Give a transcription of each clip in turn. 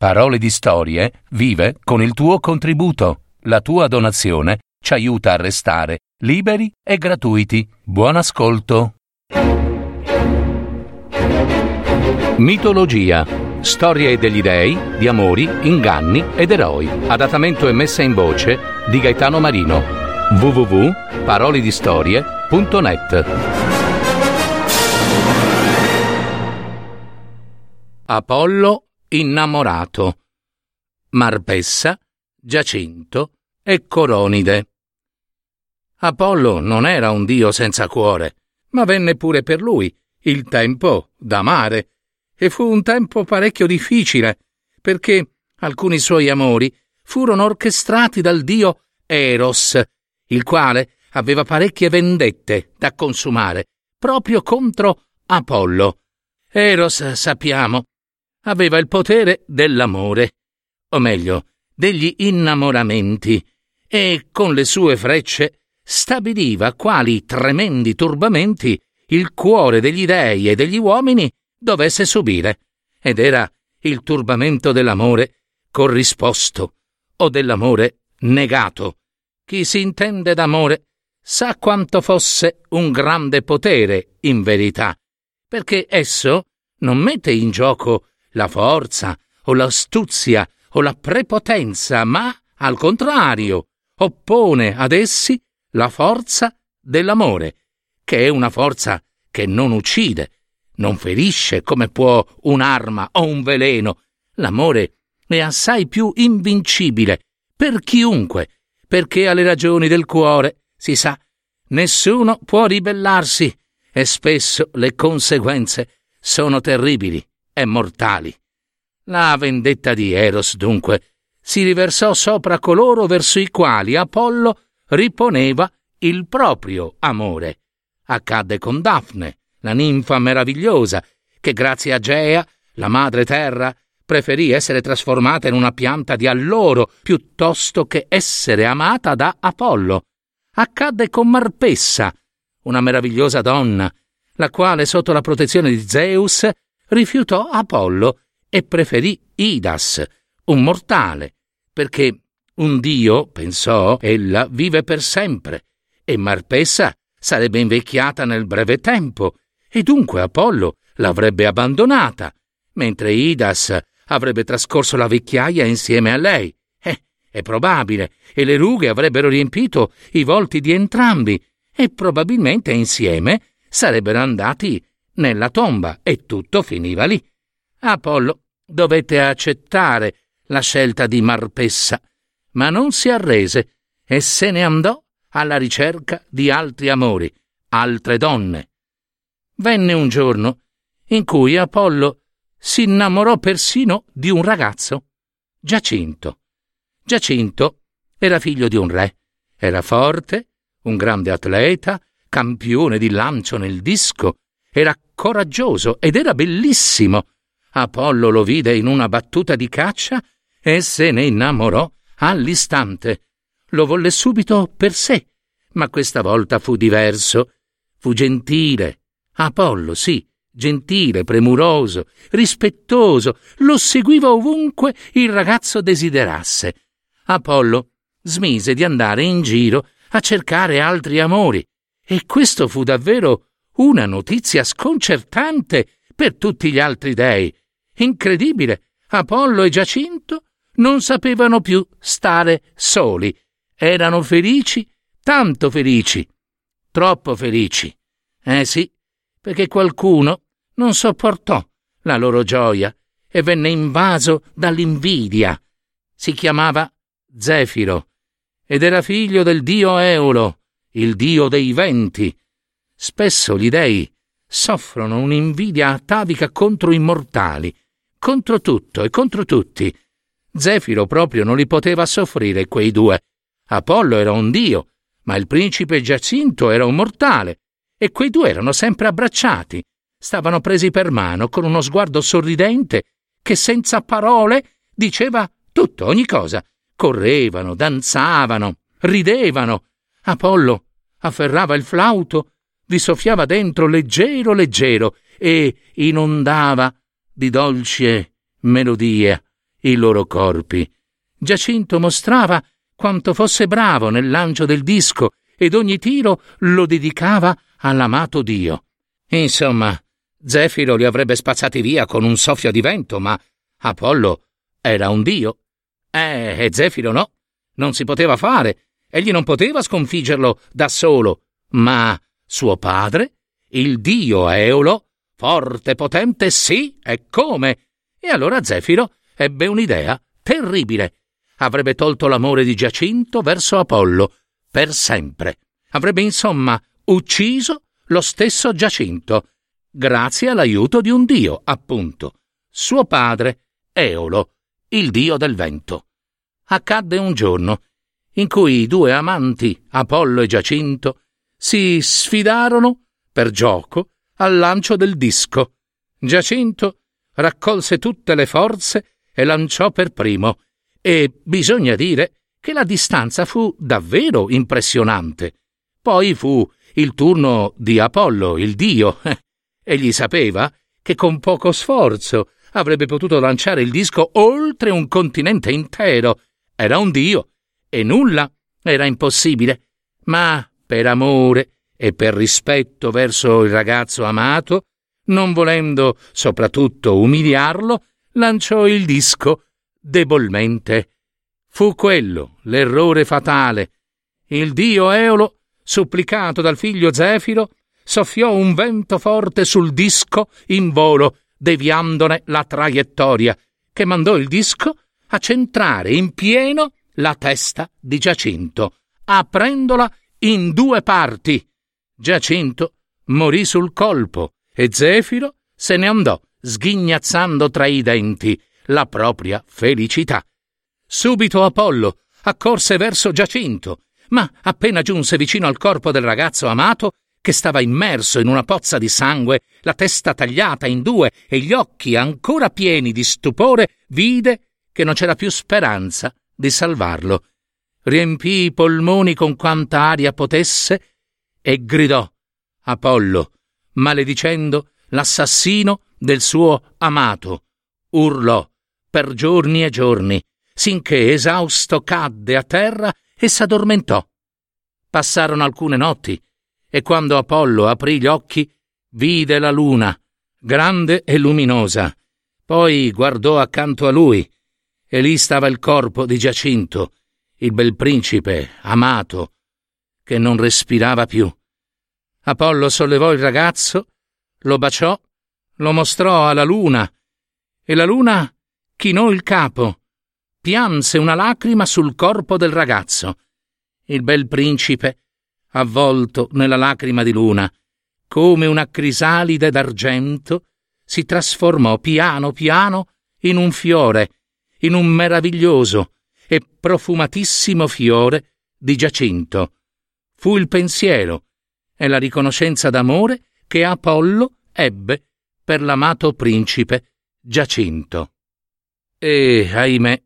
Parole di Storie vive con il tuo contributo. La tua donazione ci aiuta a restare liberi e gratuiti. Buon ascolto. Mitologia. Storie degli dei, di amori, inganni ed eroi. Adattamento e messa in voce di Gaetano Marino. www.paroledistorie.net Apollo innamorato. Marpessa, Giacinto e Coronide. Apollo non era un dio senza cuore, ma venne pure per lui il tempo d'amare, e fu un tempo parecchio difficile, perché alcuni suoi amori furono orchestrati dal dio Eros, il quale aveva parecchie vendette da consumare proprio contro Apollo. Eros, sappiamo, aveva il potere dell'amore, o meglio, degli innamoramenti, e con le sue frecce stabiliva quali tremendi turbamenti il cuore degli dei e degli uomini dovesse subire, ed era il turbamento dell'amore corrisposto o dell'amore negato. Chi si intende d'amore sa quanto fosse un grande potere in verità, perché esso non mette in gioco la forza o l'astuzia o la prepotenza, ma, al contrario, oppone ad essi la forza dell'amore, che è una forza che non uccide, non ferisce come può un'arma o un veleno. L'amore è assai più invincibile per chiunque, perché alle ragioni del cuore, si sa, nessuno può ribellarsi e spesso le conseguenze sono terribili e mortali. La vendetta di Eros, dunque, si riversò sopra coloro verso i quali Apollo riponeva il proprio amore. Accadde con Daphne, la ninfa meravigliosa, che grazie a Gea, la madre terra, preferì essere trasformata in una pianta di alloro piuttosto che essere amata da Apollo. Accadde con Marpessa, una meravigliosa donna, la quale sotto la protezione di Zeus rifiutò Apollo e preferì Idas, un mortale, perché un dio, pensò ella, vive per sempre, e Marpessa sarebbe invecchiata nel breve tempo, e dunque Apollo l'avrebbe abbandonata, mentre Idas avrebbe trascorso la vecchiaia insieme a lei. Eh, è probabile, e le rughe avrebbero riempito i volti di entrambi, e probabilmente insieme sarebbero andati nella tomba, e tutto finiva lì. Apollo dovette accettare la scelta di Marpessa, ma non si arrese e se ne andò alla ricerca di altri amori, altre donne. Venne un giorno in cui Apollo si innamorò persino di un ragazzo, Giacinto. Giacinto era figlio di un re, era forte, un grande atleta, campione di lancio nel disco, era coraggioso ed era bellissimo. Apollo lo vide in una battuta di caccia e se ne innamorò all'istante. Lo volle subito per sé, ma questa volta fu diverso. Fu gentile. Apollo, sì, gentile, premuroso, rispettoso, lo seguiva ovunque il ragazzo desiderasse. Apollo smise di andare in giro a cercare altri amori, e questo fu davvero una notizia sconcertante per tutti gli altri dei. Incredibile! Apollo e Giacinto non sapevano più stare soli. Erano felici, tanto felici, troppo felici. Eh sì, perché qualcuno non sopportò la loro gioia e venne invaso dall'invidia. Si chiamava Zefiro ed era figlio del dio Eolo, il dio dei venti. Spesso gli dei soffrono un'invidia atavica contro i mortali, contro tutto e contro tutti. Zefiro proprio non li poteva soffrire quei due. Apollo era un dio, ma il principe Giacinto era un mortale, e quei due erano sempre abbracciati, stavano presi per mano con uno sguardo sorridente che senza parole diceva tutto, ogni cosa. Correvano, danzavano, ridevano. Apollo afferrava il flauto, vi soffiava dentro leggero leggero e inondava di dolce melodia i loro corpi. Giacinto mostrava quanto fosse bravo nel lancio del disco ed ogni tiro lo dedicava all'amato Dio. Insomma, Zefiro li avrebbe spazzati via con un soffio di vento, ma Apollo era un dio. Eh, e Zefiro no, non si poteva fare, egli non poteva sconfiggerlo da solo, ma suo padre, il dio Eolo, forte, potente, sì, e come? E allora Zefiro ebbe un'idea terribile avrebbe tolto l'amore di Giacinto verso Apollo, per sempre. Avrebbe insomma ucciso lo stesso Giacinto, grazie all'aiuto di un dio, appunto, suo padre, Eolo, il dio del vento. Accadde un giorno in cui i due amanti, Apollo e Giacinto, si sfidarono, per gioco, al lancio del disco. Giacinto raccolse tutte le forze e lanciò per primo, e bisogna dire che la distanza fu davvero impressionante. Poi fu il turno di Apollo, il dio. Egli sapeva che con poco sforzo avrebbe potuto lanciare il disco oltre un continente intero. Era un dio e nulla era impossibile. Ma per amore e per rispetto verso il ragazzo amato, non volendo soprattutto umiliarlo, lanciò il disco debolmente. Fu quello l'errore fatale. Il dio Eolo, supplicato dal figlio Zefiro, soffiò un vento forte sul disco in volo, deviandone la traiettoria, che mandò il disco a centrare in pieno la testa di Giacinto, aprendola in due parti. Giacinto morì sul colpo e Zefiro se ne andò sghignazzando tra i denti la propria felicità. Subito Apollo accorse verso Giacinto, ma appena giunse vicino al corpo del ragazzo amato, che stava immerso in una pozza di sangue, la testa tagliata in due e gli occhi ancora pieni di stupore, vide che non c'era più speranza di salvarlo. Riempì i polmoni con quanta aria potesse e gridò Apollo, maledicendo l'assassino del suo amato. Urlò per giorni e giorni, sinché esausto cadde a terra e s'addormentò. Passarono alcune notti, e quando Apollo aprì gli occhi, vide la luna, grande e luminosa. Poi guardò accanto a lui, e lì stava il corpo di Giacinto, il bel principe, amato, che non respirava più. Apollo sollevò il ragazzo, lo baciò, lo mostrò alla luna, e la luna chinò il capo, pianse una lacrima sul corpo del ragazzo. Il bel principe, avvolto nella lacrima di luna, come una crisalide d'argento, si trasformò piano piano in un fiore, in un meraviglioso e profumatissimo fiore di Giacinto. Fu il pensiero e la riconoscenza d'amore che Apollo ebbe per l'amato principe Giacinto. E, ahimè,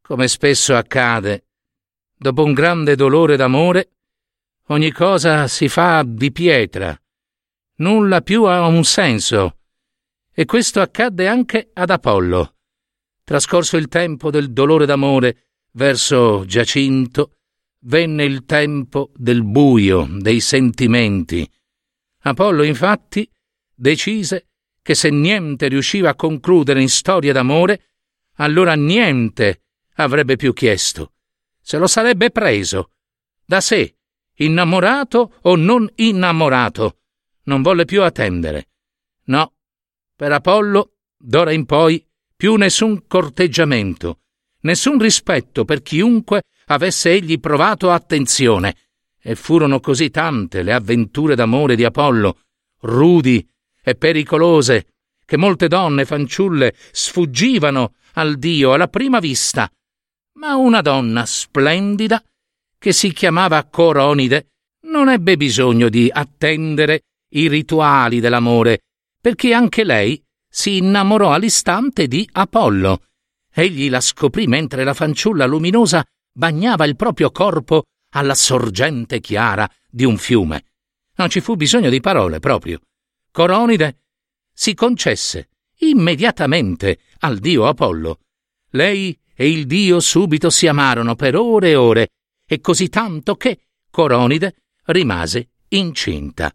come spesso accade, dopo un grande dolore d'amore, ogni cosa si fa di pietra. Nulla più ha un senso. E questo accadde anche ad Apollo. Trascorso il tempo del dolore d'amore verso Giacinto, venne il tempo del buio, dei sentimenti. Apollo, infatti, decise che se niente riusciva a concludere in storia d'amore, allora niente avrebbe più chiesto. Se lo sarebbe preso. Da sé, innamorato o non innamorato. Non volle più attendere. No, per Apollo, d'ora in poi, più nessun corteggiamento, nessun rispetto per chiunque avesse egli provato attenzione. E furono così tante le avventure d'amore di Apollo, rudi e pericolose, che molte donne fanciulle sfuggivano al Dio alla prima vista, ma una donna splendida, che si chiamava Coronide, non ebbe bisogno di attendere i rituali dell'amore, perché anche lei si innamorò all'istante di Apollo. Egli la scoprì mentre la fanciulla luminosa bagnava il proprio corpo alla sorgente chiara di un fiume. Non ci fu bisogno di parole proprio. Coronide si concesse immediatamente al dio Apollo Lei e il dio subito si amarono per ore e ore, e così tanto che Coronide rimase incinta.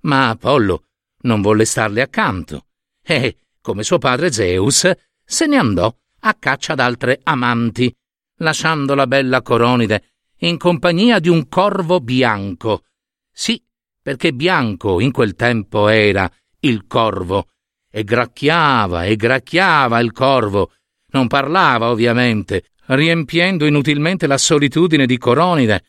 Ma Apollo non volle starle accanto, e, come suo padre Zeus, se ne andò a caccia d'altre amanti, lasciando la bella Coronide in compagnia di un corvo bianco. Sì, perché bianco in quel tempo era il corvo, e gracchiava e gracchiava il corvo. Non parlava, ovviamente, riempiendo inutilmente la solitudine di Coronide.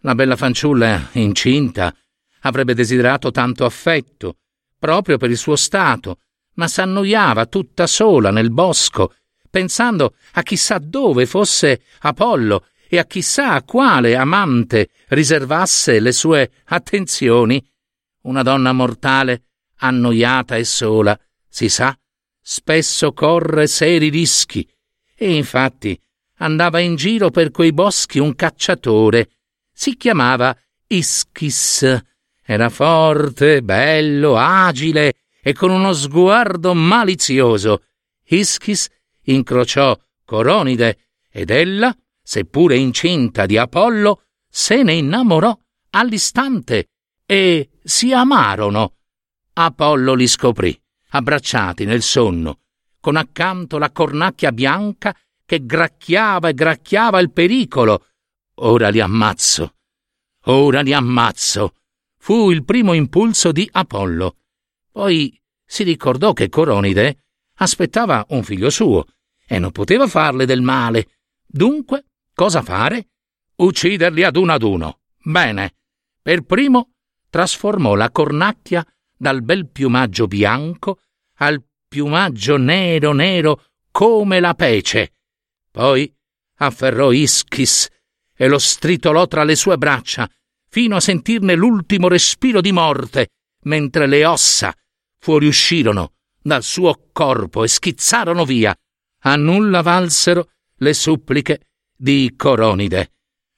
La bella fanciulla, incinta, avrebbe desiderato tanto affetto, proprio per il suo stato, ma s'annoiava tutta sola nel bosco, pensando a chissà dove fosse Apollo e a chissà a quale amante riservasse le sue attenzioni. Una donna mortale, annoiata e sola, si sa, spesso corre seri rischi, e infatti andava in giro per quei boschi un cacciatore. Si chiamava Ischis. Era forte, bello, agile e con uno sguardo malizioso. Ischis incrociò Coronide ed ella, seppure incinta di Apollo, se ne innamorò all'istante e si amarono. Apollo li scoprì, abbracciati nel sonno, con accanto la cornacchia bianca che gracchiava e gracchiava il pericolo. Ora li ammazzo, ora li ammazzo. Fu il primo impulso di Apollo. Poi si ricordò che Coronide aspettava un figlio suo e non poteva farle del male. Dunque, cosa fare? Ucciderli ad uno ad uno. Bene. Per primo trasformò la cornacchia dal bel piumaggio bianco al piumaggio nero nero come la pece. Poi afferrò Ischis e lo stritolò tra le sue braccia, fino a sentirne l'ultimo respiro di morte, mentre le ossa fuoriuscirono dal suo corpo e schizzarono via. A nulla valsero le suppliche di Coronide.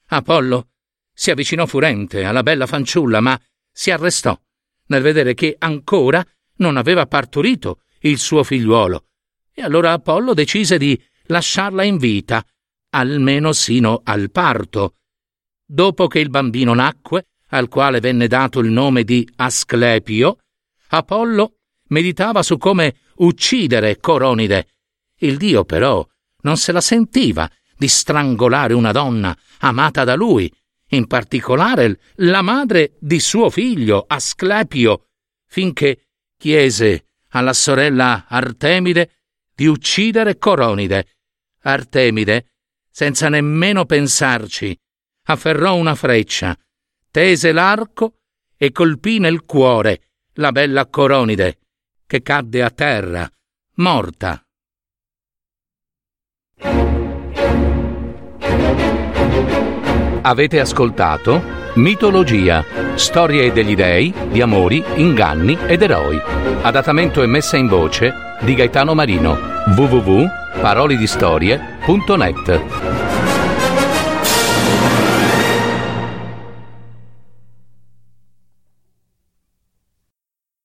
Apollo si avvicinò furente alla bella fanciulla, ma si arrestò nel vedere che ancora non aveva partorito il suo figliuolo. E allora Apollo decise di lasciarla in vita, almeno sino al parto. Dopo che il bambino nacque, al quale venne dato il nome di Asclepio, Apollo meditava su come uccidere Coronide. Il dio però non se la sentiva di strangolare una donna amata da lui, in particolare la madre di suo figlio, Asclepio, finché chiese alla sorella Artemide di uccidere Coronide. Artemide, senza nemmeno pensarci, afferrò una freccia, tese l'arco e colpì nel cuore la bella Coronide, che cadde a terra, morta. Avete ascoltato Mitologia, storie degli dei, di amori, inganni ed eroi. Adattamento e messa in voce di Gaetano Marino. www.parolidistorie.net